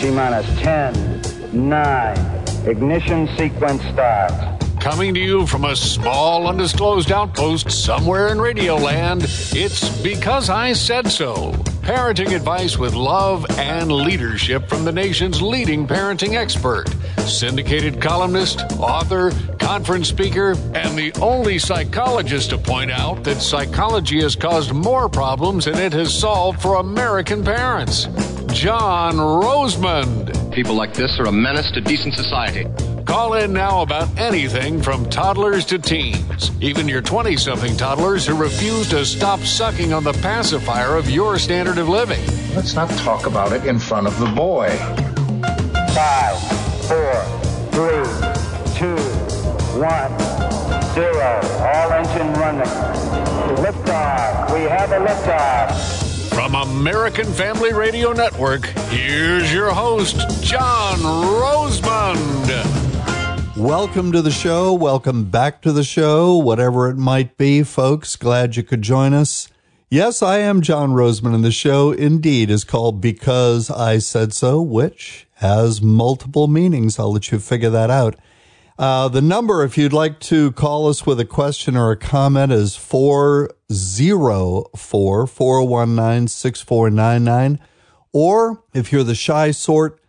T minus 10, 9. Ignition sequence starts. Coming to you from a small, undisclosed outpost somewhere in Radioland, it's Because I Said So. Parenting advice with love and leadership from the nation's leading parenting expert, syndicated columnist, author, conference speaker, and the only psychologist to point out that psychology has caused more problems than it has solved for American parents. John Rosemond. People like this are a menace to decent society. Call in now about anything from toddlers to teens, even your 20 something toddlers who refuse to stop sucking on the pacifier of your standard of living. Let's not talk about it in front of the boy. Five, four, three, two, one, zero. All engine running. Liftoff. We have a liftoff. From American Family Radio Network, here's your host, John Rosemond. Welcome to the show. Welcome back to the show, whatever it might be, folks. Glad you could join us. Yes, I am John Rosemond, and the show indeed is called Because I Said So, which has multiple meanings. I'll let you figure that out. Uh, the number, if you'd like to call us with a question or a comment, is 404 419 6499. Or if you're the shy sort,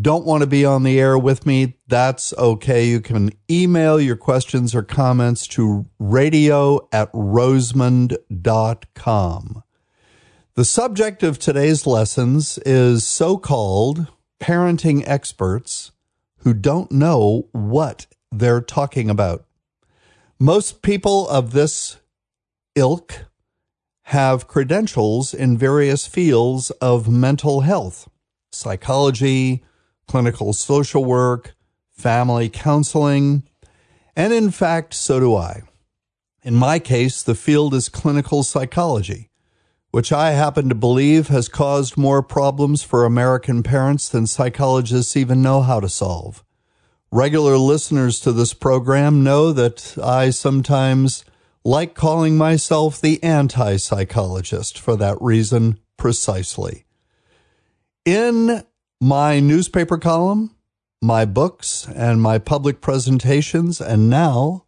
don't want to be on the air with me, that's okay. You can email your questions or comments to radio at rosemond.com. The subject of today's lessons is so called parenting experts who don't know what they're talking about. Most people of this ilk have credentials in various fields of mental health, psychology, clinical social work, family counseling, and in fact, so do I. In my case, the field is clinical psychology, which I happen to believe has caused more problems for American parents than psychologists even know how to solve. Regular listeners to this program know that I sometimes like calling myself the anti psychologist for that reason precisely. In my newspaper column, my books, and my public presentations, and now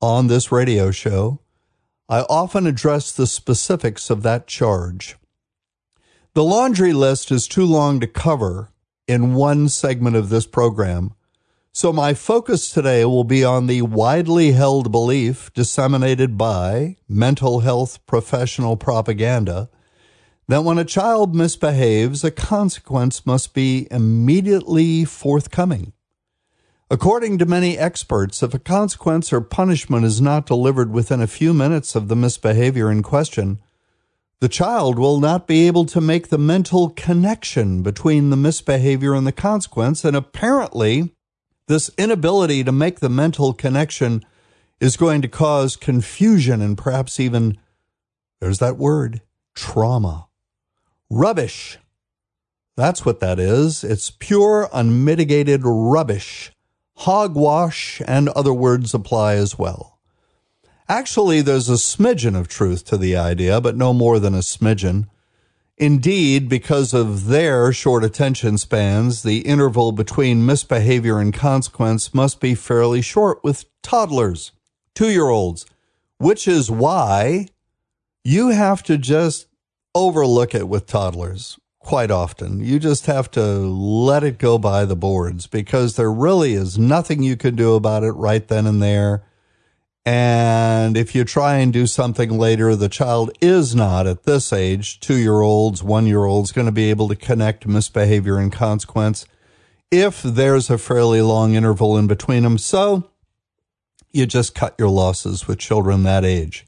on this radio show, I often address the specifics of that charge. The laundry list is too long to cover in one segment of this program, so my focus today will be on the widely held belief disseminated by mental health professional propaganda that when a child misbehaves, a consequence must be immediately forthcoming. According to many experts, if a consequence or punishment is not delivered within a few minutes of the misbehavior in question, the child will not be able to make the mental connection between the misbehavior and the consequence, and apparently, this inability to make the mental connection is going to cause confusion and perhaps even, there's that word, trauma. Rubbish. That's what that is. It's pure, unmitigated rubbish. Hogwash and other words apply as well. Actually, there's a smidgen of truth to the idea, but no more than a smidgen. Indeed, because of their short attention spans, the interval between misbehavior and consequence must be fairly short with toddlers, two year olds, which is why you have to just overlook it with toddlers quite often. You just have to let it go by the boards because there really is nothing you can do about it right then and there. And if you try and do something later, the child is not at this age, two year olds, one year olds, going to be able to connect misbehavior and consequence if there's a fairly long interval in between them. So you just cut your losses with children that age.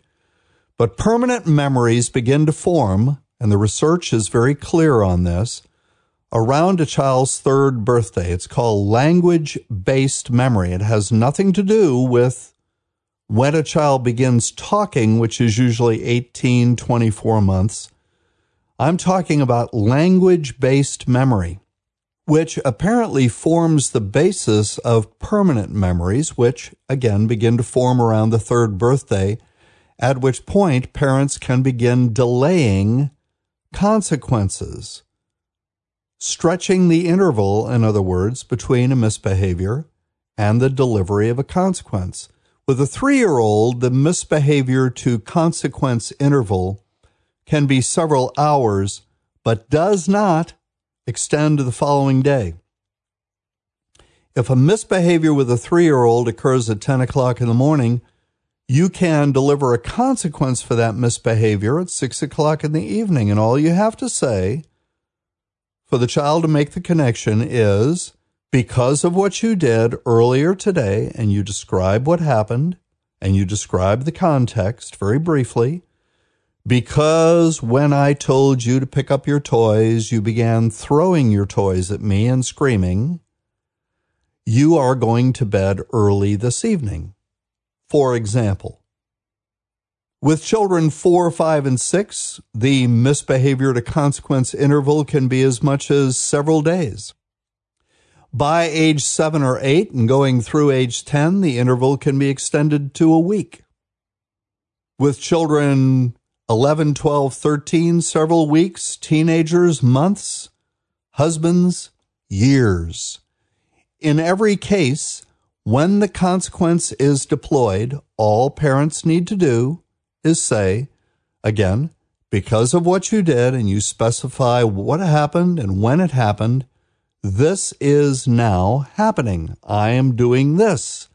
But permanent memories begin to form, and the research is very clear on this, around a child's third birthday. It's called language based memory. It has nothing to do with when a child begins talking, which is usually 18, 24 months. I'm talking about language based memory, which apparently forms the basis of permanent memories, which again begin to form around the third birthday at which point parents can begin delaying consequences. stretching the interval, in other words, between a misbehavior and the delivery of a consequence. With a three year old, the misbehavior to consequence interval can be several hours, but does not extend to the following day. If a misbehavior with a three year old occurs at 10 o'clock in the morning, you can deliver a consequence for that misbehavior at 6 o'clock in the evening. And all you have to say for the child to make the connection is because of what you did earlier today, and you describe what happened, and you describe the context very briefly. Because when I told you to pick up your toys, you began throwing your toys at me and screaming, you are going to bed early this evening. For example, with children four, five, and six, the misbehavior to consequence interval can be as much as several days. By age seven or eight and going through age 10, the interval can be extended to a week. With children 11, 12, 13, several weeks, teenagers, months, husbands, years. In every case, when the consequence is deployed, all parents need to do is say, again, because of what you did and you specify what happened and when it happened, this is now happening. I am doing this.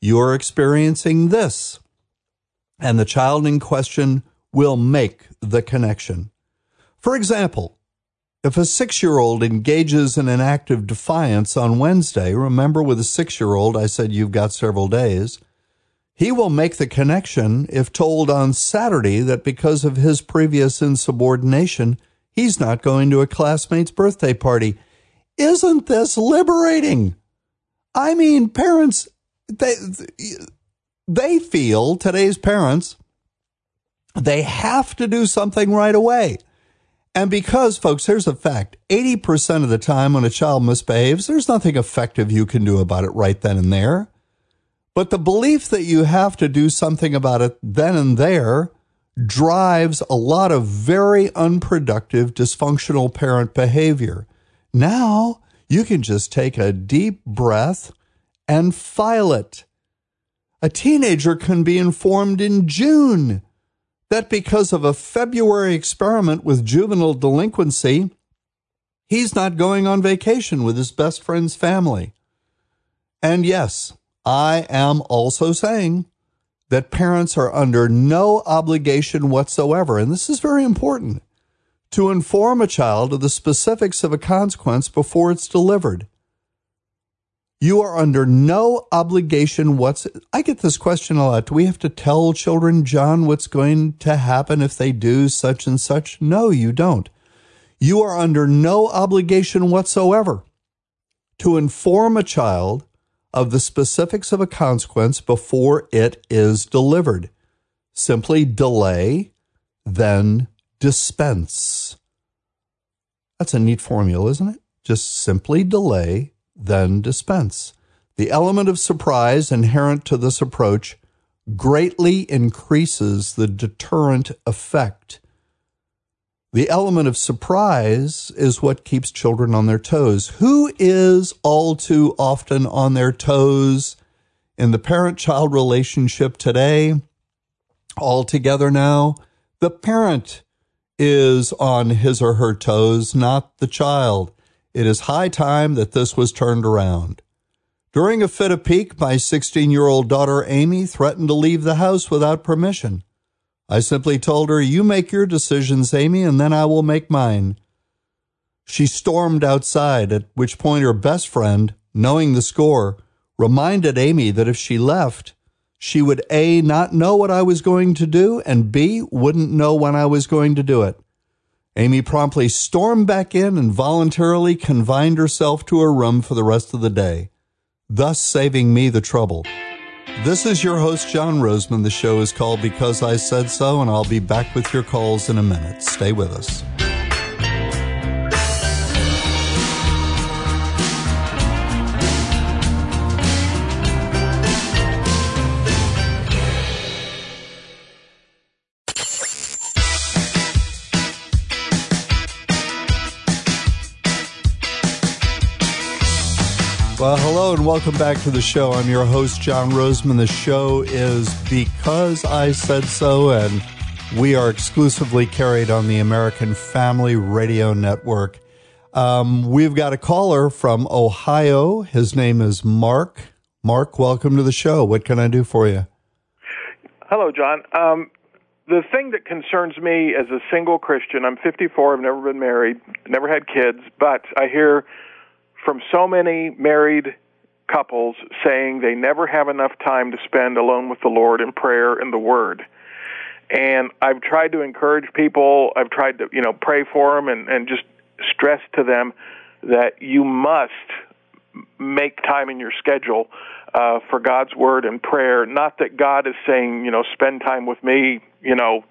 You're experiencing this. And the child in question will make the connection. For example, if a six year old engages in an act of defiance on Wednesday, remember with a six year old, I said you've got several days. He will make the connection if told on Saturday that because of his previous insubordination, he's not going to a classmate's birthday party. Isn't this liberating? I mean, parents, they, they feel, today's parents, they have to do something right away. And because, folks, here's a fact 80% of the time when a child misbehaves, there's nothing effective you can do about it right then and there. But the belief that you have to do something about it then and there drives a lot of very unproductive, dysfunctional parent behavior. Now you can just take a deep breath and file it. A teenager can be informed in June that because of a February experiment with juvenile delinquency, he's not going on vacation with his best friend's family. And yes, I am also saying that parents are under no obligation whatsoever, and this is very important, to inform a child of the specifics of a consequence before it's delivered. You are under no obligation what's I get this question a lot. Do we have to tell children, John, what's going to happen if they do such and such? No, you don't. You are under no obligation whatsoever to inform a child of the specifics of a consequence before it is delivered. Simply delay, then dispense. That's a neat formula, isn't it? Just simply delay, then dispense. The element of surprise inherent to this approach greatly increases the deterrent effect the element of surprise is what keeps children on their toes. Who is all too often on their toes in the parent child relationship today? All together now, the parent is on his or her toes, not the child. It is high time that this was turned around. During a fit of pique, my 16 year old daughter Amy threatened to leave the house without permission. I simply told her, You make your decisions, Amy, and then I will make mine. She stormed outside, at which point her best friend, knowing the score, reminded Amy that if she left, she would A, not know what I was going to do, and B, wouldn't know when I was going to do it. Amy promptly stormed back in and voluntarily confined herself to her room for the rest of the day, thus saving me the trouble. This is your host, John Rosemond. The show is called Because I Said So, and I'll be back with your calls in a minute. Stay with us. Well, hello and welcome back to the show. I'm your host, John Rosemond. The show is Because I Said So, and we are exclusively carried on the American Family Radio Network. Um, we've got a caller from Ohio. His name is Mark. Mark, welcome to the show. What can I do for you? Hello, John. Um, the thing that concerns me as a single Christian, I'm 54, I've never been married, never had kids, but I hear from so many married couples saying they never have enough time to spend alone with the Lord in prayer and the Word. And I've tried to encourage people. I've tried to, you know, pray for them and, and just stress to them that you must make time in your schedule uh, for God's Word and prayer. Not that God is saying, you know, spend time with me, you know,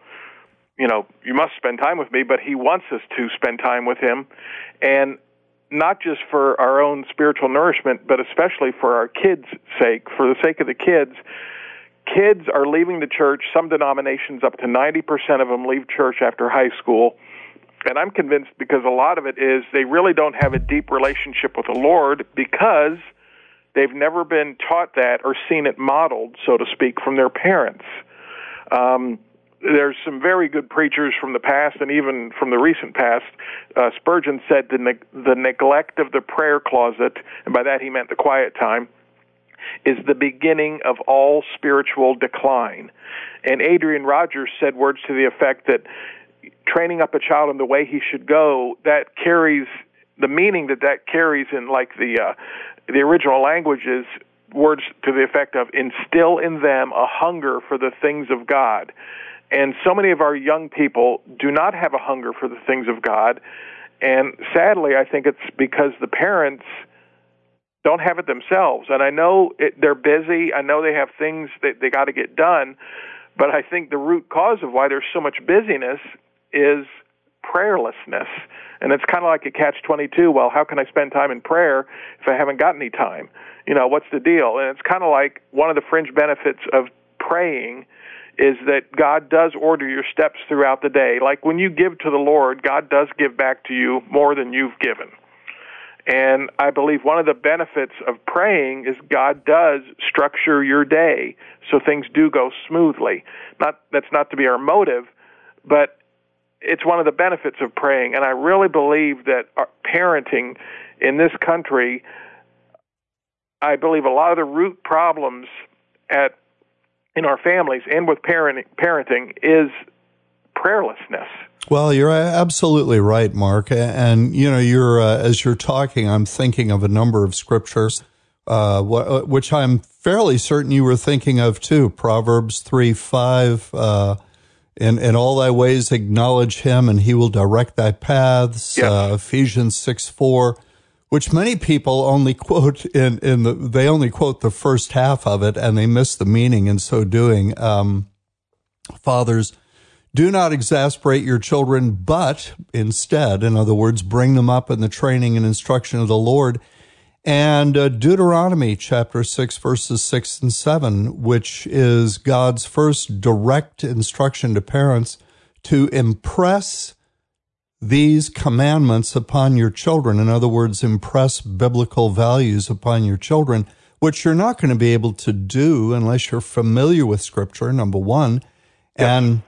you know, you must spend time with me, but He wants us to spend time with Him. And not just for our own spiritual nourishment, but especially for our kids' sake, for the sake of the kids. Kids are leaving the church. Some denominations, up to 90% of them, leave church after high school. And I'm convinced because a lot of it is they really don't have a deep relationship with the Lord because they've never been taught that or seen it modeled, so to speak, from their parents. Um, there's some very good preachers from the past and even from the recent past. Uh, Spurgeon said the, ne- the neglect of the prayer closet, and by that he meant the quiet time, is the beginning of all spiritual decline. And Adrian Rogers said words to the effect that training up a child in the way he should go, that carries the meaning that that carries in like the uh, the original languages words to the effect of instill in them a hunger for the things of God. And so many of our young people do not have a hunger for the things of God. And sadly, I think it's because the parents don't have it themselves. And I know it, they're busy. I know they have things that they got to get done. But I think the root cause of why there's so much busyness is prayerlessness. And it's kind of like a catch 22. Well, how can I spend time in prayer if I haven't got any time? You know, what's the deal? And it's kind of like one of the fringe benefits of praying is that God does order your steps throughout the day. Like when you give to the Lord, God does give back to you more than you've given. And I believe one of the benefits of praying is God does structure your day so things do go smoothly. Not that's not to be our motive, but it's one of the benefits of praying. And I really believe that uh, parenting in this country, I believe a lot of the root problems at in our families and with parenting, parenting is prayerlessness. Well, you're absolutely right, Mark. And you know, you're uh, as you're talking, I'm thinking of a number of scriptures, uh, wh- which I'm fairly certain you were thinking of too. Proverbs three five. Uh, in, in all thy ways acknowledge him, and he will direct thy paths. Yes. Uh, Ephesians six four which many people only quote in, in the, they only quote the first half of it and they miss the meaning in so doing. Um, fathers, do not exasperate your children, but instead, in other words, bring them up in the training and instruction of the Lord. And uh, Deuteronomy chapter 6, verses 6 and 7, which is God's first direct instruction to parents to impress these commandments upon your children. In other words, impress biblical values upon your children, which you're not going to be able to do unless you're familiar with Scripture, number one. And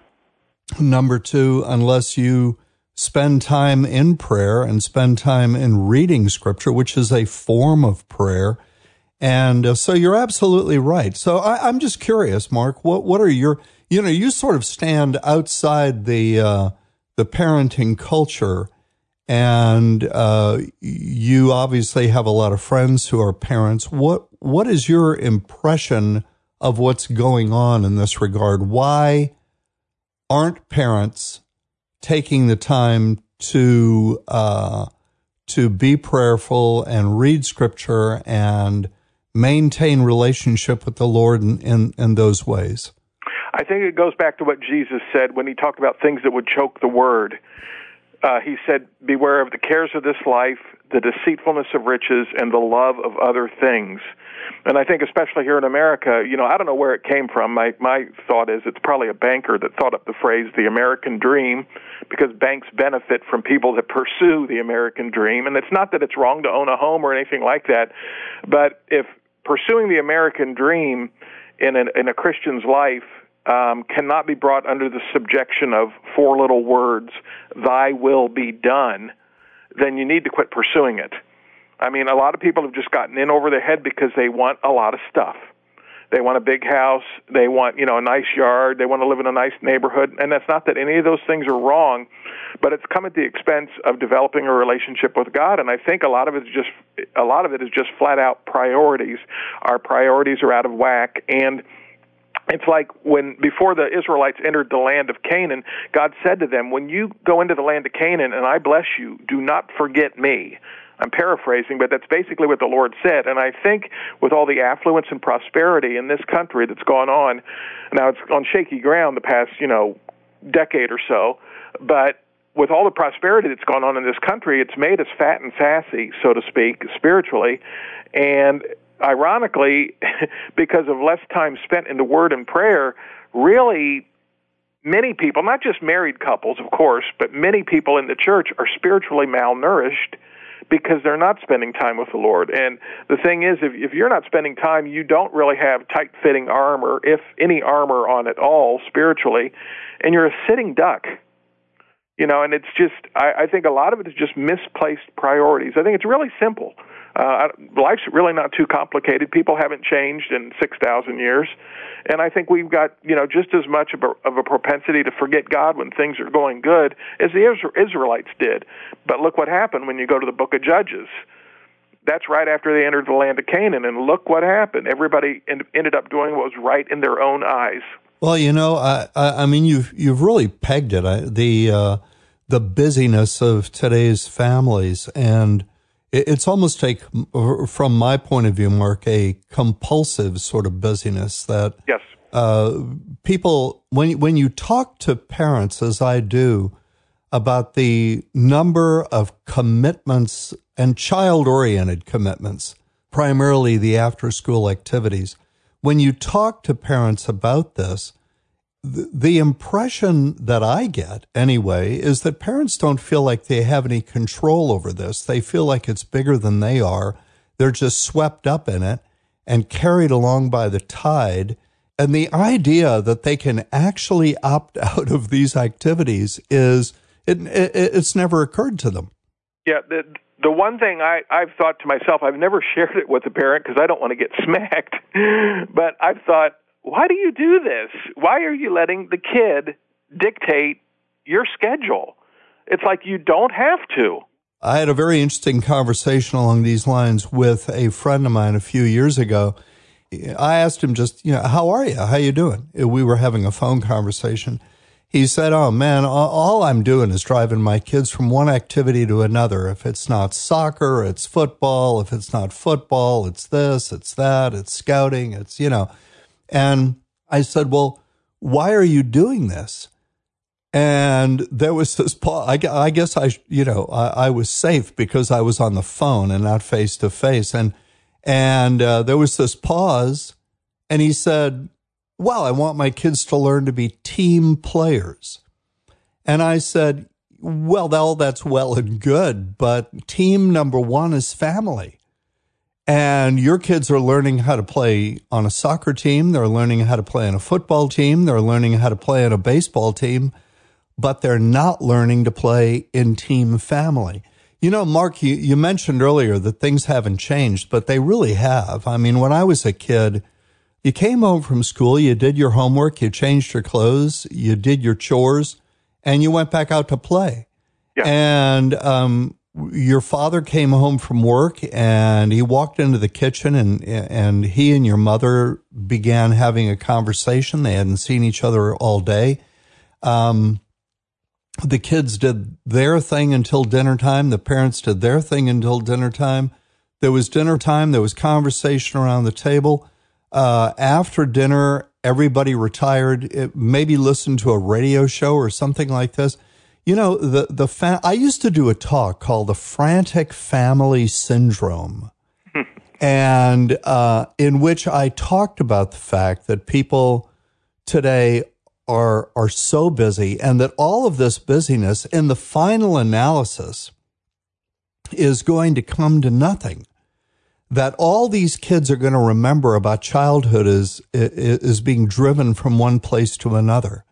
number two, unless you spend time in prayer and spend time in reading Scripture, which is a form of prayer. And uh, so you're absolutely right. So I, am just curious, Mark, what, what are your, you know, you sort of stand outside the, uh, the parenting culture. And uh, you obviously have a lot of friends who are parents. What what is your impression of what's going on in this regard? Why aren't parents taking the time to uh, to be prayerful and read scripture and maintain relationship with the Lord in, in, in those ways? I think it goes back to what Jesus said when he talked about things that would choke the word. uh, he said, Beware of the cares of this life, the deceitfulness of riches, and the love of other things. And I think, especially here in America, you know, I don't know where it came from. My my thought is it's probably a banker that thought up the phrase "the American dream," because banks benefit from people that pursue the American dream. And it's not that it's wrong to own a home or anything like that, but if pursuing the American dream in a, in a Christian's life um, cannot be brought under the subjection of four little words, "Thy will be done," then you need to quit pursuing it. I mean, a lot of people have just gotten in over their head because they want a lot of stuff. They want a big house. They want, you know, a nice yard. They want to live in a nice neighborhood. And that's not that any of those things are wrong, but it's come at the expense of developing a relationship with God. And I think a lot of it is just, a lot of it is just flat out priorities. Our priorities are out of whack. And it's like when before the Israelites entered the land of Canaan, God said to them, When you go into the land of Canaan and I bless you, do not forget me. I'm paraphrasing, but that's basically what the Lord said. And I think with all the affluence and prosperity in this country that's gone on, now it's on shaky ground the past, you know, decade or so, but with all the prosperity that's gone on in this country, it's made us fat and sassy, so to speak, spiritually. And ironically, because of less time spent in the Word and prayer, really many people, not just married couples, of course, but many people in the church are spiritually malnourished because they're not spending time with the Lord. And the thing is, if, if you're not spending time, you don't really have tight fitting armor, if any armor on at all, spiritually, and you're a sitting duck. You know, and it's just, I, I think a lot of it is just misplaced priorities. I think it's really simple. Uh, life's really not too complicated. People haven't changed in 6,000 years. And I think we've got, you know, just as much of a, of a propensity to forget God when things are going good as the Israelites did. But look what happened when you go to the book of Judges. That's right after they entered the land of Canaan. And look what happened. Everybody ended up doing what was right in their own eyes. Well, you know, I, I, I mean, you've, you've really pegged it. I, the, uh, the busyness of today's families and, it's almost like, from my point of view, Mark, a compulsive sort of busyness that yes. Uh, people, when when you talk to parents, as I do, about the number of commitments and child-oriented commitments, primarily the after-school activities, when you talk to parents about this, the, impression that I get anyway is that parents don't feel like they have any control over this. They feel like it's bigger than they are. They're just swept up in it and carried along by the tide. And the idea that they can actually opt out of these activities is it, it it's never occurred to them. Yeah, the the one thing I I've thought to myself, I've never shared it with a parent because I don't want to get smacked, but I've thought why do you do this? Why are you letting the kid dictate your schedule? It's like you don't have to. I had a very interesting conversation along these lines with a friend of mine a few years ago. I asked him just, you know, how are you? How you doing? We were having a phone conversation. He said, "Oh man, all I'm doing is driving my kids from one activity to another. If it's not soccer, it's football. If it's not football, it's this, it's that, it's scouting, it's, you know, and I said, Well, why are you doing this? And there was this pause. I, guess I, you know, I, I, was safe because I was on the phone and not face to face. And, and uh, there was this pause. And he said, Well, I want my kids to learn to be team players. And I said, Well, all that's well and good, but team number one is family and your kids are learning how to play on a soccer team, they're learning how to play on a football team, they're learning how to play on a baseball team, but they're not learning to play in team family. You know, Mark, you, you mentioned earlier that things haven't changed, but they really have. I mean, when I was a kid, you came home from school, you did your homework, you changed your clothes, you did your chores, and you went back out to play. Yeah. And um, your father came home from work and he walked into the kitchen and and he and your mother began having a conversation. They hadn't seen each other all day. Um, the kids did their thing until dinner time. The parents did their thing until dinner time. There was dinner time. There was conversation around the table. Uh, after dinner, everybody retired. It, maybe listened to a radio show or something like this You know, the the fa- I used to do a talk called the Frantic Family Syndrome, and uh, in which I talked about the fact that people today are are so busy, and that all of this busyness, in the final analysis, is going to come to nothing. That all these kids are going to remember about childhood is is being driven from one place to another.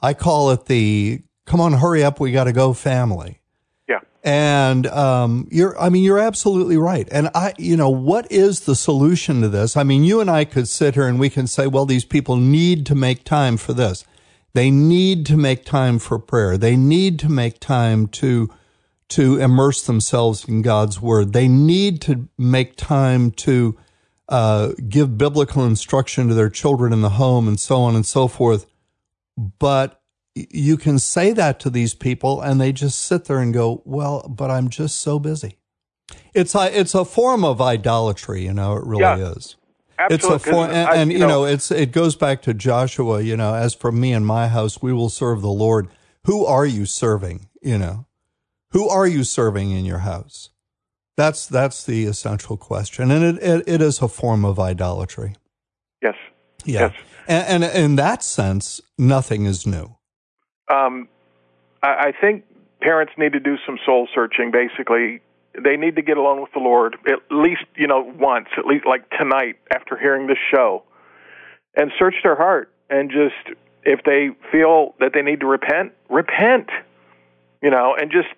I call it the "come on, hurry up, we got to go" family. Yeah. And um, you're, I mean, you're absolutely right. And I, you know, what is the solution to this? I mean, you and I could sit here and we can say, well, these people need to make time for this. They need to make time for prayer. They need to make time to to immerse themselves in God's word. They need to make time to uh, give biblical instruction to their children in the home and so on and so forth. But you can say that to these people and they just sit there and go, well, but I'm just so busy. It's a, it's a form of idolatry, you know, it really Yeah. is. Absolutely. It's a form, and, and you know, it's, it goes back to Joshua, you know, as for me and my house, we will serve the Lord. Who are you serving? You know, who are you serving in your house? That's, that's the essential question. And it, it, it is a form of idolatry. yes. Yeah. Yes. And, and in that sense, nothing is new. Um, I, I think parents need to do some soul searching. Basically, they need to get alone with the Lord at least, you know, once, at least like tonight after hearing this show, and search their heart and just if they feel that they need to repent, repent, you know, and just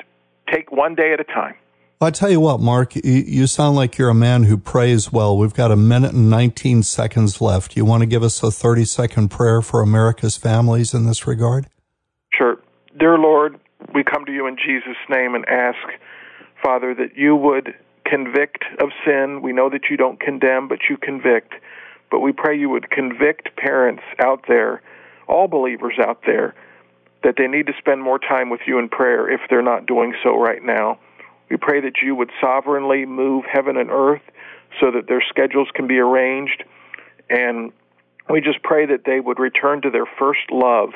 take one day at a time. I tell you what, Mark, you sound like you're a man who prays well. We've got a minute and 19 seconds left. You want to give us a 30 second prayer for America's families in this regard? Dear Lord, we come to you in Jesus' name and ask, Father, that you would convict of sin. We know that you don't condemn, but you convict. But we pray you would convict parents out there, all believers out there, that they need to spend more time with you in prayer if they're not doing so right now. We pray that you would sovereignly move heaven and earth so that their schedules can be arranged. And we just pray that they would return to their first love.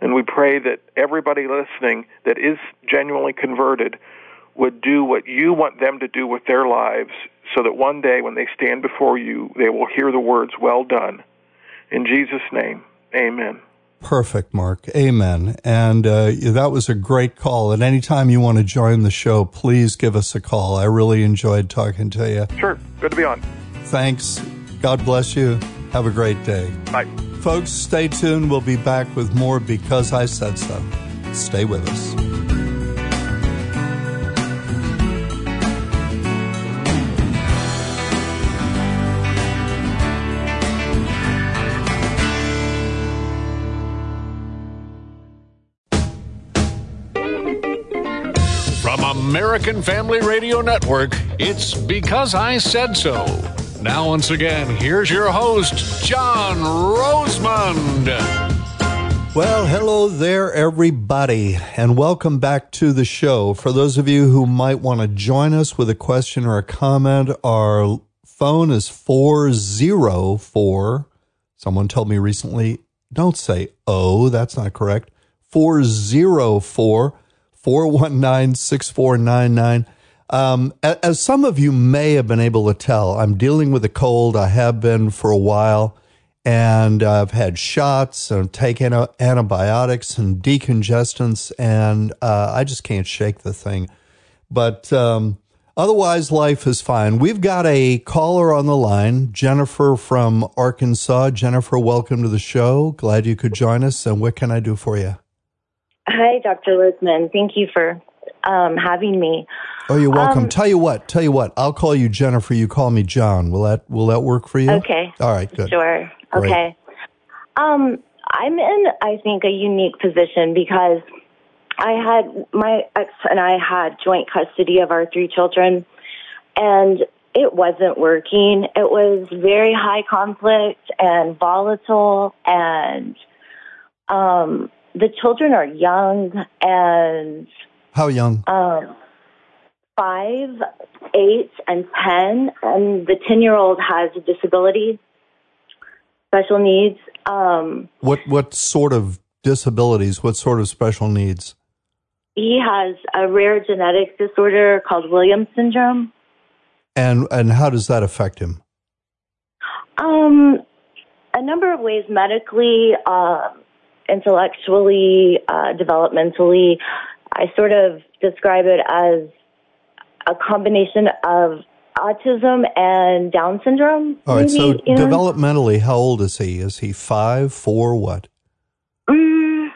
And we pray that everybody listening that is genuinely converted would do what you want them to do with their lives so that one day when they stand before you, they will hear the words, Well done. In Jesus' name, amen. Perfect, Mark. Amen. And uh, that was a great call. And anytime you want to join the show, please give us a call. I really enjoyed talking to you. Sure, good to be on. Thanks. God bless you. Have a great day. Bye. Folks, stay tuned. We'll be back with more Because I Said So. Stay with us. From American Family Radio Network, it's Because I Said So. Now, once again, here's your host, John Rosemond. Well, hello there, everybody, and welcome back to the show. For those of you who might want to join us with a question or a comment, our phone is 404. Someone told me recently, don't say oh, that's not correct. 404 419 6499. Um, as some of you may have been able to tell, I'm dealing with a cold. I have been for a while, and I've had shots and taken antibiotics and decongestants, and uh, I just can't shake the thing. But um, otherwise, life is fine. We've got a caller on the line, Jennifer from Arkansas. Jennifer, welcome to the show. Glad you could join us. And what can I do for you? Hi, Dr. Lisman. Thank you for um, having me. Oh, you're welcome. Um, tell you what, tell you what. I'll call you Jennifer. You call me John. Will that will that work for you? Okay. All right. Good. Sure. Great. Okay. Um, I'm in, I think, a unique position because I had my ex and I had joint custody of our three children, and it wasn't working. It was very high conflict and volatile, and um, the children are young and How young? um, five, eight, and ten, and the ten-year-old has a disability, special needs. Um, What what sort of disabilities? What sort of special needs? he has a rare genetic disorder called Williams syndrome. And and how does that affect him? Um, a number of ways medically, uh, intellectually, uh, developmentally. I sort of describe it as a combination of autism and Down syndrome. All right. So maybe, you know? developmentally, how old is he? Is he five, four, what? Mm,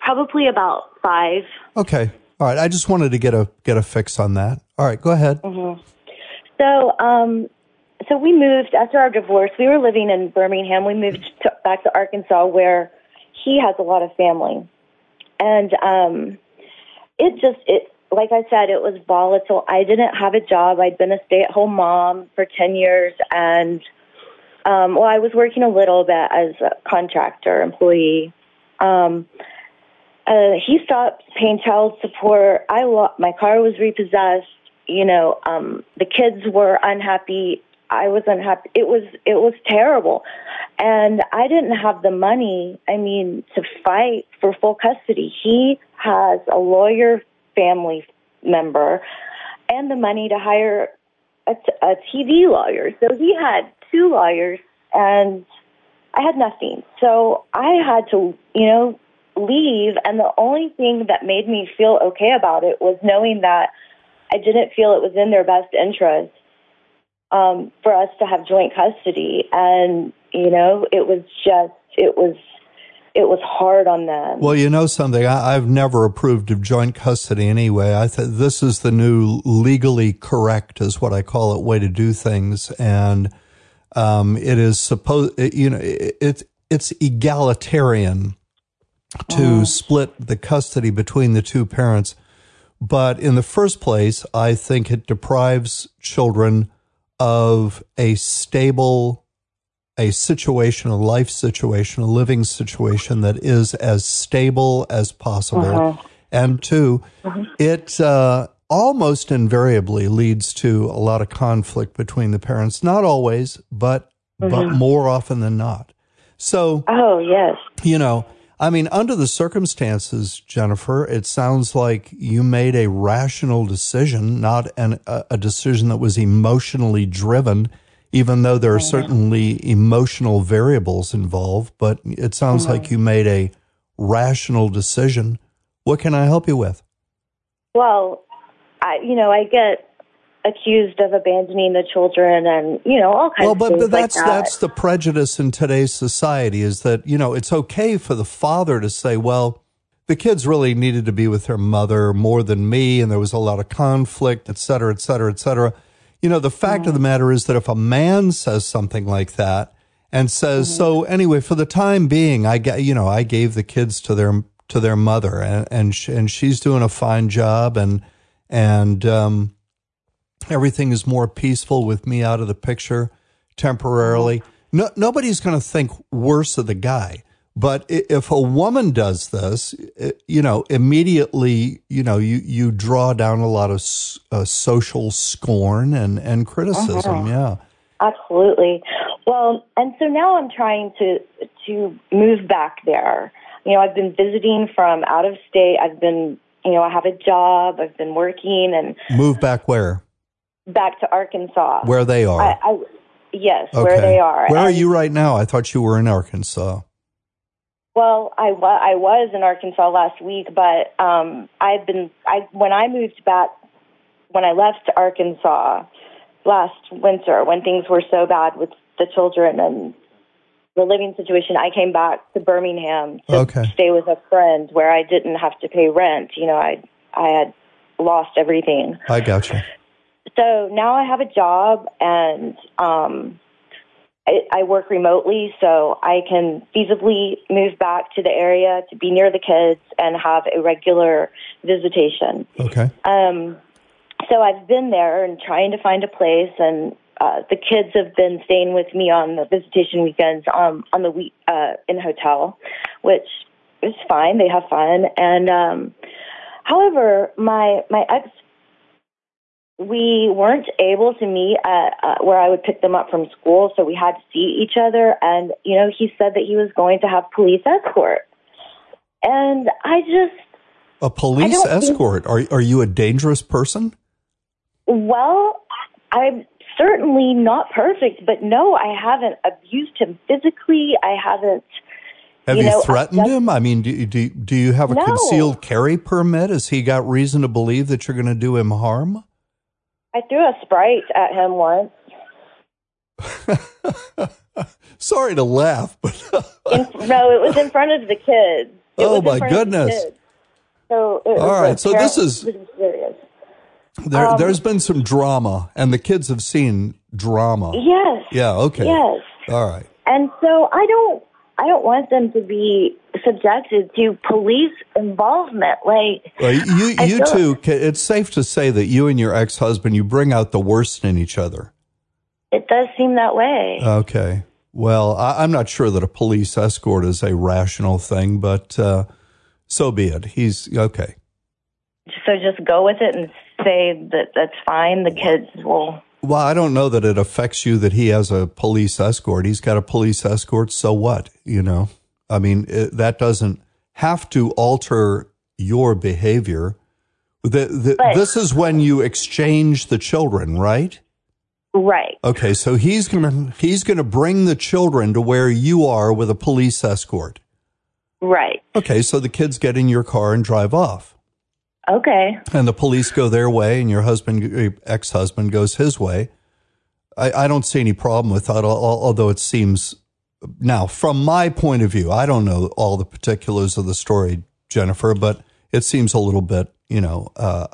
probably about five. Okay. All right. I just wanted to get a get a fix on that. All right. Go ahead. So, um, so we moved after our divorce. We were living in Birmingham. We moved to, back to Arkansas, where he has a lot of family, and um, it just it like I said, it was volatile. I didn't have a job. I'd been a stay-at-home mom for ten years, and um, well, I was working a little bit as a contractor employee. Um, uh, he stopped paying child support. I lo- my car was repossessed. You know, um, the kids were unhappy. I was unhappy. It was it was terrible, and I didn't have the money. I mean, to fight for full custody. He has a lawyer family member, and the money to hire a, t- a TV lawyer. So he had two lawyers, and I had nothing. So I had to, you know, leave. And the only thing that made me feel okay about it was knowing that I didn't feel it was in their best interest um, for us to have joint custody. And, you know, it was just, it was, it was hard on them. Well, you know something. I, I've never approved of joint custody anyway. I think this is the new legally correct, is what I call it, way to do things, and um, it is supposed. You know, it, it's it's egalitarian to split the custody between the two parents. But in the first place, I think it deprives children of a stable, a situation, a life situation, a living situation that is as stable as possible. Uh-huh. And 2 uh-huh. it uh, almost invariably leads to a lot of conflict between the parents. Not always, but but mm-hmm. more often than not. So oh, yes. you know, I mean, under the circumstances, Jennifer, it sounds like you made a rational decision, not an, a, a decision that was emotionally driven, even though there are certainly emotional variables involved. But it sounds like you made a rational decision. What can I help you with? Well, I, you know, I get accused of abandoning the children and, you know, all kinds Well, of but, things but that's like that. that's the prejudice in today's society is that you know it's okay for the father to say, well, the kids really needed to be with their mother more than me, and there was a lot of conflict, et cetera, et cetera, et cetera. You know, the fact of the matter is that if a man says something like that and says, so anyway, for the time being, I get, you know, I gave the kids to their to their mother, and and, sh- and she's doing a fine job, and and um, everything is more peaceful with me out of the picture temporarily. No, nobody's going to think worse of the guy. But if a woman does this, you know, immediately, you know, you, you draw down a lot of uh, social scorn and, and criticism. Yeah. Absolutely. Well, and so now I'm trying to to move back there. You know, I've been visiting from out of state. I've been, you know, I have a job. I've been working and Move back where? back to Arkansas. Where they are. I, I yes, where they are. Where are you right now? I thought you were in Arkansas. Well, I, wa- I was in Arkansas last week, but um, I've been I when I moved back when I left Arkansas last winter when things were so bad with the children and the living situation. I came back to Birmingham to Okay. stay with a friend where I didn't have to pay rent. You know, I I had lost everything. I got you. So now I have a job and um, I, I work remotely, so I can feasibly move back to the area to be near the kids and have a regular visitation. Okay. Um, so I've been there and trying to find a place, and uh, the kids have been staying with me on the visitation weekends um, on the week uh, in hotel, which is fine. They have fun, and um, however, my my ex we weren't able to meet at uh, where I would pick them up from school, so we had to see each other. And you know, he said that he was going to have police escort, and I just A police don't think- escort. Are are you a dangerous person? Well, I'm certainly not perfect, but no, I haven't abused him physically. I haven't. Have You you, know, threatened him? I mean, do, do do you have a No. concealed carry permit? Has he got reason to believe that you're going to do him harm? I threw a sprite at him once. Sorry to laugh, but In, no, it was in front of the kids. It Oh, my front of the goodness. So it All right, so this is- serious. there, Um, there's been some drama, and the kids have seen drama. Yes. Yeah. Okay. Yes. All right. And so I don't I don't want them to be subjected to police involvement. Like Well, you I you two. It's safe to say that you and your ex husband you bring out the worst in each other. it does seem that way. Okay. Well, I, I'm not sure that a police escort is a rational thing, but uh, so be it. He's okay. so just go with it and say that that's fine. The kids will Well, I don't know that it affects you that he has a police escort. He's got a police escort. So what? You know, I mean, it, that doesn't have to alter your behavior. The, the, But- this is when you exchange the children, right? right. Okay, so he's gonna he's gonna bring the children to where you are with a police escort. Right. Okay, so the kids get in your car and drive off, Okay. and the police go their way, and your husband, ex husband, goes his way. I, I don't see any problem with that, al- al- although it seems now, from my point of view, I don't know all the particulars of the story, Jennifer, but it seems a little bit, you know, uh,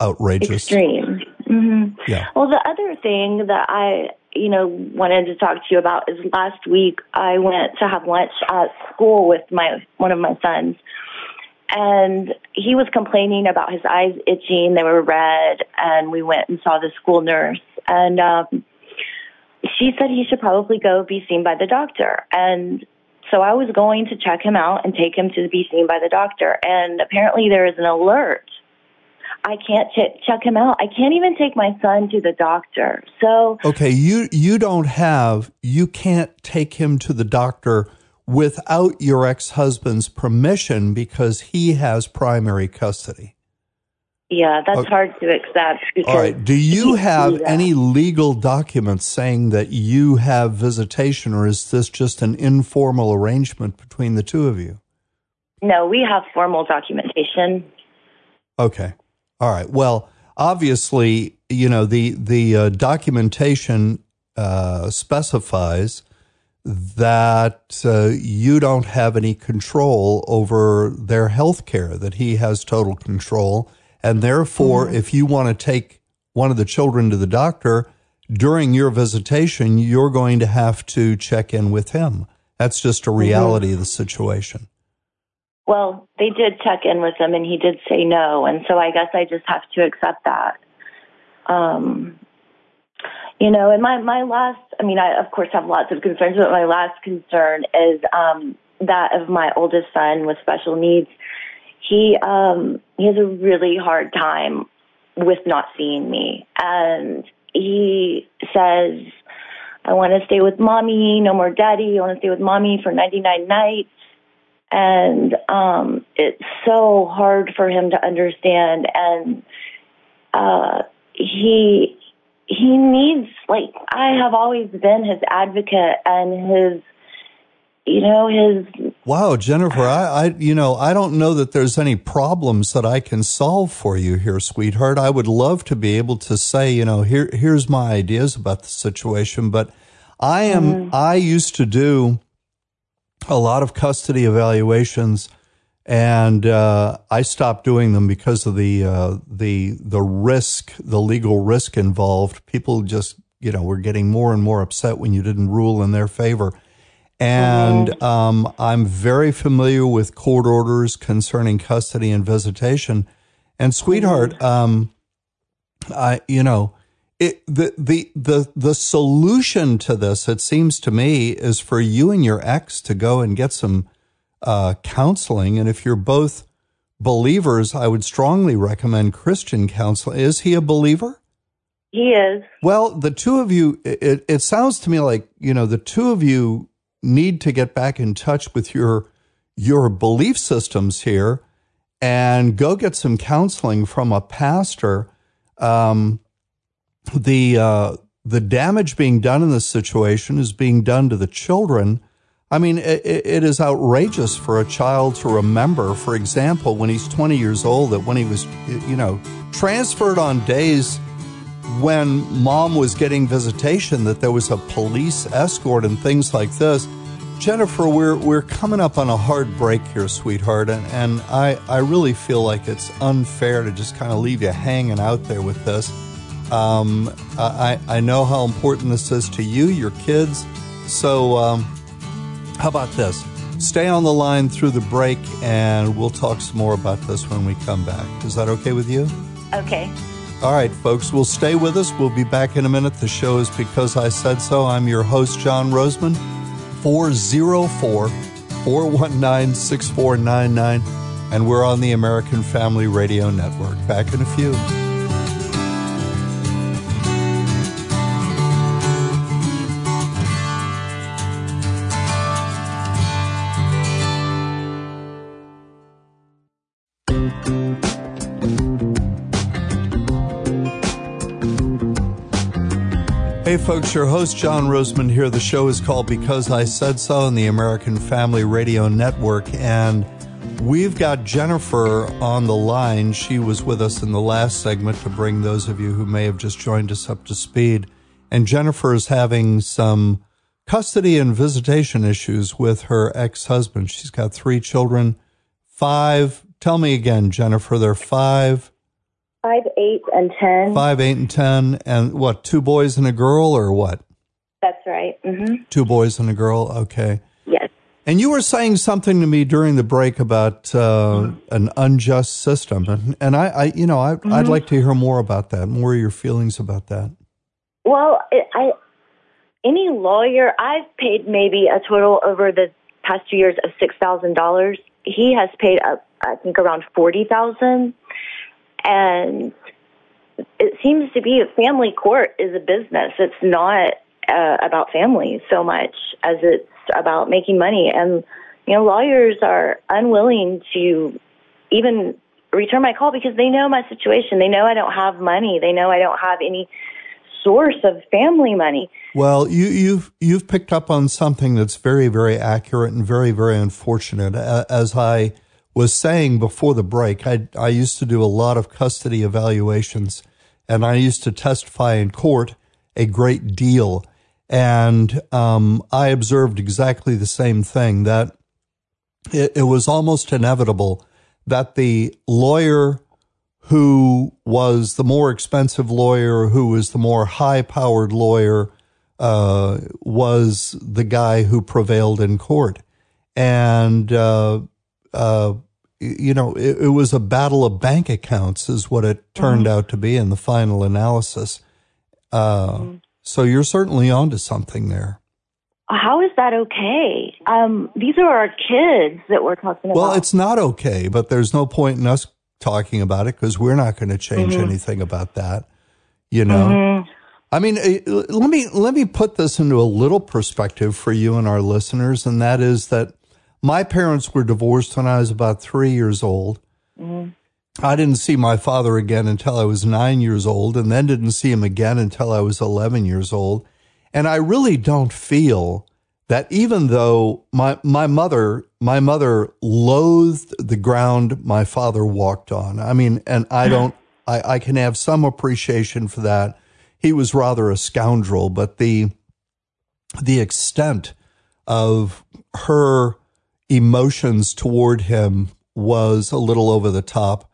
outrageous. Extreme. hmm Yeah. Well, the other thing that I, you know, wanted to talk to you about is last week I went to have lunch at school with my one of my sons, and he was complaining about his eyes itching; they were red, and we went and saw the school nurse, and um, she said he should probably go be seen by the doctor, and. So I was going to check him out and take him to be seen by the doctor, and apparently there is an alert I can't ch- check him out. I can't even take my son to the doctor. So Okay, you you don't have you can't take him to the doctor without your ex-husband's permission because he has primary custody. yeah, that's Okay. hard to accept. All right, do you have any legal documents saying that you have visitation or is this just an informal arrangement between the two of you? No, we have formal documentation. Okay. All right. Well, obviously, you know the the uh, documentation uh, specifies that uh, you don't have any control over their health care. That he has total control, and therefore, if you want to take one of the children to the doctor during your visitation, you're going to have to check in with him. That's just a reality of the situation. Well, they did check in with him, and he did say no, and so I guess I just have to accept that. Um, you know, and my my last, I mean, I of course have lots of concerns, but my last concern is um, that of my oldest son with special needs. He um, he has a really hard time with not seeing me, and he says, "I want to stay with mommy, no more daddy. I want to stay with mommy for 99 nights." and um it's so hard for him to understand and uh he he needs like I have always been his advocate and his you know his Wow, Jennifer, I, I, you know, I don't know that there's any problems that I can solve for you here, sweetheart. I would love to be able to say, you know, here, here's my ideas about the situation, but I am, mm-hmm. I used to do a lot of custody evaluations and uh, I stopped doing them because of the uh, the the risk, the legal risk involved. People just, you know, were getting more and more upset when you didn't rule in their favor. And um, I'm very familiar with court orders concerning custody and visitation. And sweetheart, um, I, you know, it, the, the, the, the solution to this, it seems to me, is for you and your ex to go and get some uh, counseling. And if you're both believers, I would strongly recommend Christian counseling. Is he a believer? he is Well, the two of you, it, it sounds to me like, you know, the two of you need to get back in touch with your, your belief systems here and go get some counseling from a pastor. Um, the uh, the damage being done in this situation is being done to the children. I mean, it, it is outrageous for a child to remember, for example, when he's 20 years old, that when he was, you know, transferred on days when mom was getting visitation, that there was a police escort and things like this. Jennifer, we're we're coming up on a hard break here, sweetheart, and, and I, I really feel like it's unfair to just kind of leave you hanging out there with this. Um, I, I know how important this is to you, your kids. So, um, how about this? Stay on the line through the break, and we'll talk some more about this when we come back. Is that okay with you? Okay. All right, folks, we'll stay with us. We'll be back in a minute. The show is Because I Said So. I'm your host, John Rosemond. 404 419 6499. And we're on the American Family Radio Network. Back in a few. Hey, folks, your host, John Rosemond here. The show is called Because I Said So on the American Family Radio Network. And we've got Jennifer on the line. She was with us in the last segment to bring those of you who may have just joined us up to speed. And Jennifer is having some custody and visitation issues with her ex husband. She's got three children, five. Tell me again, Jennifer, they're five Five, eight, and ten. Five, eight, and ten, and what? Two boys and a girl, or what? That's right. Mm-hmm. Two boys and a girl. Okay. Yes. And you were saying something to me during the break about uh, an unjust system, and, and I, I, you know, I, Mm-hmm. I'd like to hear more about that. More of your feelings about that. Well, I any lawyer I've paid maybe a total over the past two years of six thousand dollars. He has paid up, I think, around forty thousand, and it seems to be a family court is a business. It's not uh, about family so much as it's about making money, and you know, lawyers are unwilling to even return my call because they know my situation. They know I don't have money. They know I don't have any source of family money. Well, you, you've you've picked up on something that's very, very accurate and very, very unfortunate. As I was saying before the break, I I used to do a lot of custody evaluations, and I used to testify in court a great deal, and um, I observed exactly the same thing that it, it was almost inevitable that the lawyer who was the more expensive lawyer, who was the more high powered lawyer, uh, was the guy who prevailed in court. And, uh, uh, you know, it, it, was a battle of bank accounts, is what it turned mm-hmm. out to be in the final analysis. Mm-hmm. So you're certainly onto something there. How is that okay? Um, these are our kids that we're talking about. Well, it's not okay, but there's no point in us talking about it because we're not going to change mm-hmm. anything about that. You know, mm-hmm. I mean, eh, let me let me put this into a little perspective for you and our listeners, and that is that my parents were divorced when I was about three years old. Mm-hmm. I didn't see my father again until I was nine years old, and then didn't see him again until I was eleven years old. And I really don't feel that even though my my mother my mother loathed the ground my father walked on. I mean, and I don't I, I can have some appreciation for that. He was rather a scoundrel, but the the extent of her emotions toward him was a little over the top.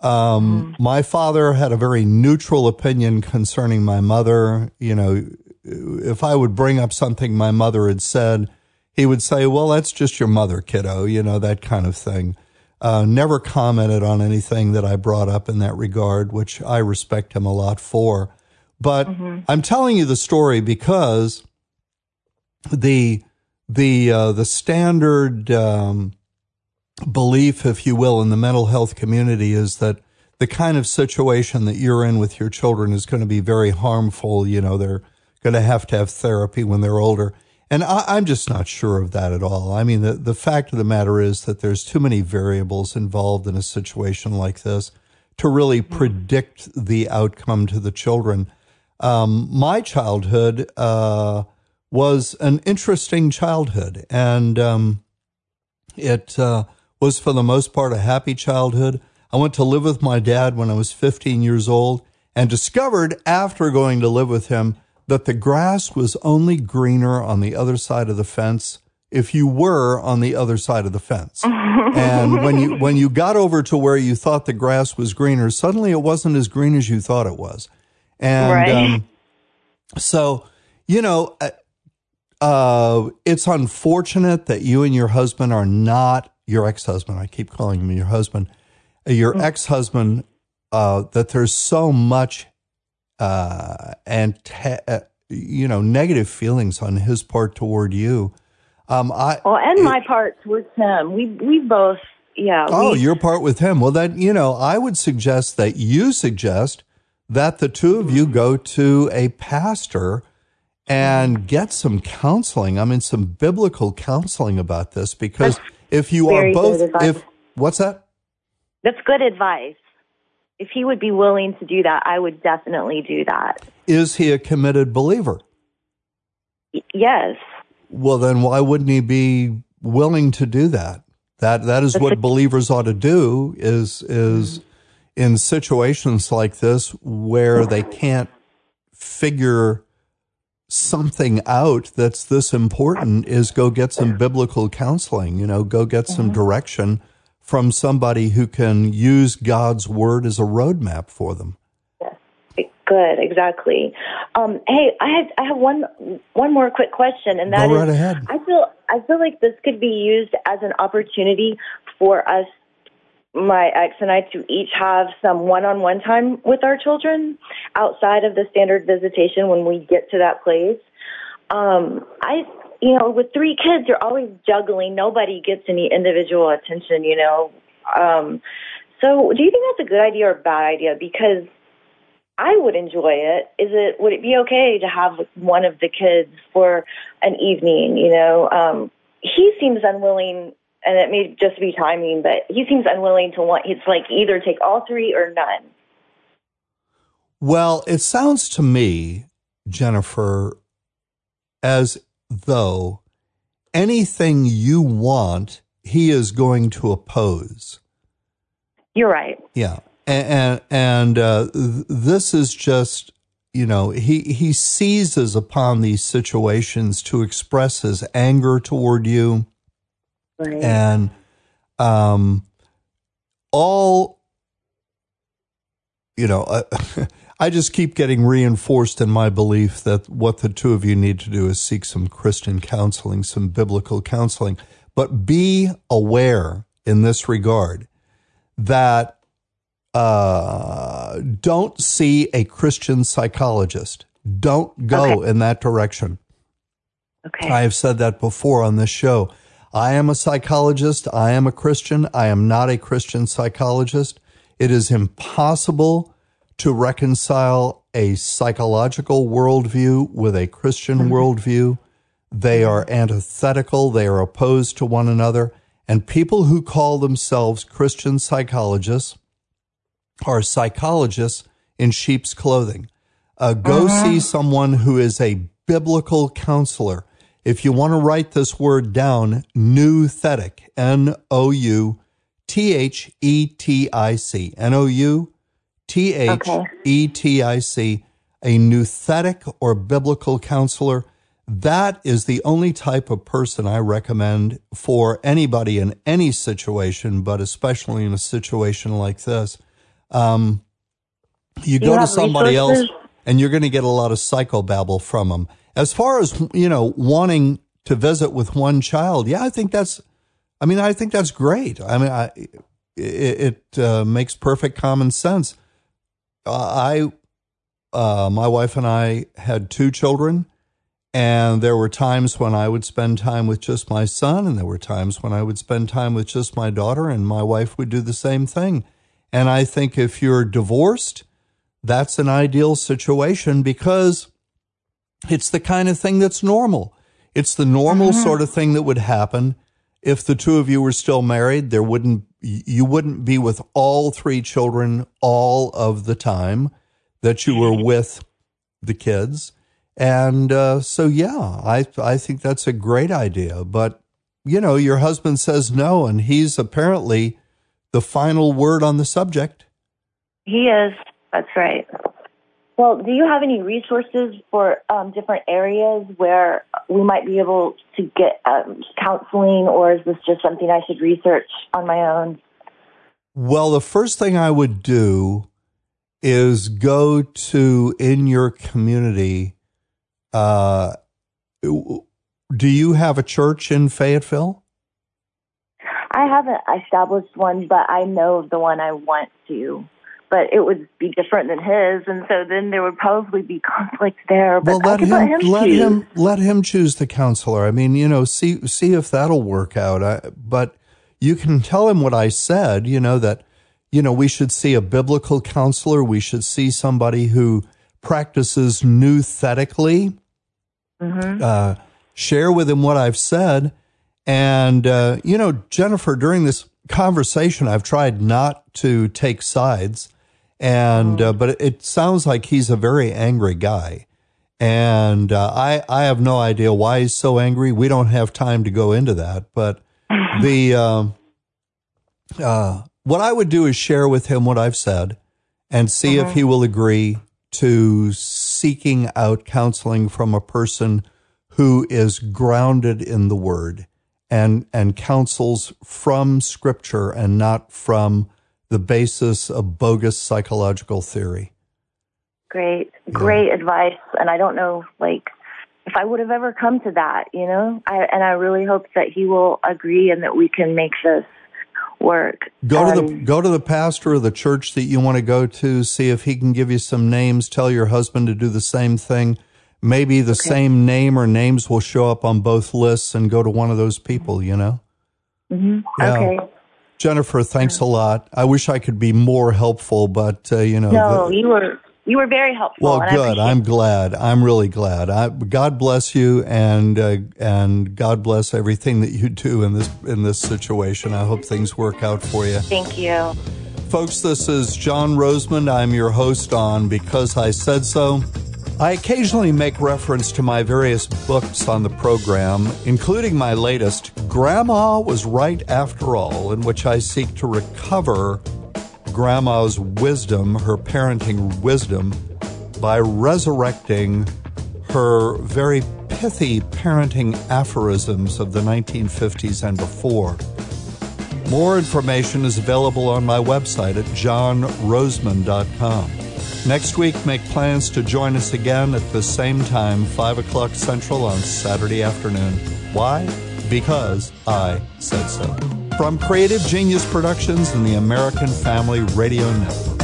Um, mm. My father had a very neutral opinion concerning my mother. You know, if I would bring up something my mother had said, he would say, well, that's just your mother, kiddo, you know, that kind of thing. Uh, never commented on anything that I brought up in that regard, which I respect him a lot for. But mm-hmm. I'm telling you the story because the the uh, the standard um, belief, if you will, in the mental health community is that the kind of situation that you're in with your children is going to be very harmful. You know, they're going to have to have therapy when they're older. And I, am just not sure of that at all. I mean, the, the fact of the matter is that there's too many variables involved in a situation like this to really predict the outcome to the children. Um, my childhood uh, was an interesting childhood, and um, it uh, was for the most part a happy childhood. I went to live with my dad when I was 15 years old and discovered after going to live with him that the grass was only greener on the other side of the fence if you were on the other side of the fence. and when you when you got over to where you thought the grass was greener, suddenly it wasn't as green as you thought it was. And right. um, so, you know, uh, it's unfortunate that you and your husband are not your ex-husband. I keep calling him your husband. Uh, your mm-hmm. ex-husband. Uh, that there's so much uh, and te- uh, you know negative feelings on his part toward you. Um, I well, and it, my part towards him. We we both yeah. Oh, we, your part with him. Well, then you know, I would suggest that you suggest that the two of you go to a pastor and get some counseling. I mean, some biblical counseling about this because if you are both, if what's that? That's good advice if he would be willing to do that, I would definitely do that. Is he a committed believer? Y- yes. Well, then why wouldn't he be willing to do that? That that is what believers ought to do. Is is mm-hmm. in situations like this where they can't figure something out that's this important is go get some biblical counseling you know go get some mm-hmm. direction from somebody who can use God's word as a roadmap for them. Yes, good, exactly. Um, hey, I have I have one one more quick question, and that Go right is, ahead. I feel I feel like this could be used as an opportunity for us, my ex and I, to each have some one-on-one time with our children outside of the standard visitation when we get to that place. Um, I you know, with three kids, you're always juggling. Nobody gets any individual attention, you know. Um, so, do you think that's a good idea or a bad idea? Because I would enjoy it. Is it would it be okay to have one of the kids for an evening? You know, um, he seems unwilling, and it may just be timing, but he seems unwilling to want. It's like either take all three or none. Well, it sounds to me, Jennifer, as though anything you want, he is going to oppose. You're right. Yeah, and and, and uh, this is just you know he he seizes upon these situations to express his anger toward you, right. and um, all you know. Uh, I just keep getting reinforced in my belief that what the two of you need to do is seek some Christian counseling, some biblical counseling. But be aware in this regard that uh, don't see a Christian psychologist. Don't go okay. in that direction. Okay. I have said that before on this show. I am a psychologist. I am a Christian. I am not a Christian psychologist. It is impossible to reconcile a psychological worldview with a Christian mm-hmm. worldview. They are antithetical, they are opposed to one another. And people who call themselves Christian psychologists are psychologists in sheep's clothing. Uh, go uh-huh. see someone who is a biblical counselor. If you want to write this word down, nouthetic, N O U T H E T I C, N O U T H E T I C, a nouthetic or biblical counselor. That is the only type of person I recommend for anybody in any situation, but especially in a situation like this. Um, you go to somebody resources? else and you're going to get a lot of psychobabble from them. As far as, you know, wanting to visit with one child, yeah, I think that's, I mean, I think that's great. I mean, I, it, it uh, makes perfect common sense. I, uh, my wife and I had two children, and there were times when I would spend time with just my son, and there were times when I would spend time with just my daughter, and my wife would do the same thing. And I think if you're divorced, that's an ideal situation because it's the kind of thing that's normal. It's the normal sort of thing that would happen if the two of you were still married. There wouldn't you wouldn't be with all three children all of the time that you were with the kids. And uh, so, yeah, I I think that's a great idea. But you know, your husband says no, and he's apparently the final word on the subject. He is. That's right. Well, do you have any resources for um, different areas where we might be able to get um, counseling, or is this just something I should research on my own? Well, the first thing I would do is go to in your community. Uh, do you have a church in Fayetteville? I haven't established one, but I know of the one I want to. But it would be different than his, and so then there would probably be conflict there. But well, let him, let him let choose. him let him choose the counselor. I mean, you know, see see if that'll work out. I, but you can tell him what I said. You know that you know we should see a biblical counselor. We should see somebody who practices nouthetically. Mm-hmm. Uh, share with him what I've said. And, uh, you know, Jennifer, during this conversation, I've tried not to take sides. And, uh, but it sounds like he's a very angry guy. And uh, I, I have no idea why he's so angry. We don't have time to go into that. But the, um, uh, what I would do is share with him what I've said and see if he will agree to seeking out counseling from a person who is grounded in the word and and counsels from scripture and not from the basis of bogus psychological theory. Great, great advice. And I don't know, like, if I would have ever come to that, you know. I, and I really hope that he will agree and that we can make this work. Go to the Um, go to the pastor of the church that you want to go to, see if he can give you some names, tell your husband to do the same thing. Maybe the same name or names will show up on both lists and go to one of those people, you know? mhm. Yeah. Okay. Jennifer, thanks a lot. I wish I could be more helpful, but uh, you know, No, the- you were you were very helpful. Well, good. I'm glad. I'm really glad. I, God bless you, and uh, and God bless everything that you do in this in this situation. I hope things work out for you, Thank you. folks. This is John Rosemond. I'm your host on Because I Said So. I occasionally make reference to my various books on the program, including my latest, Grandma Was Right After All, in which I seek to recover grandma's wisdom, her parenting wisdom, by resurrecting her very pithy parenting aphorisms of the 1950s and before. More information is available on my website at johnrosemond.com. Next week, make plans to join us again at the same time, 5 o'clock Central on Saturday afternoon. Why? Because I said so. From Creative Genius Productions and the American Family Radio Network.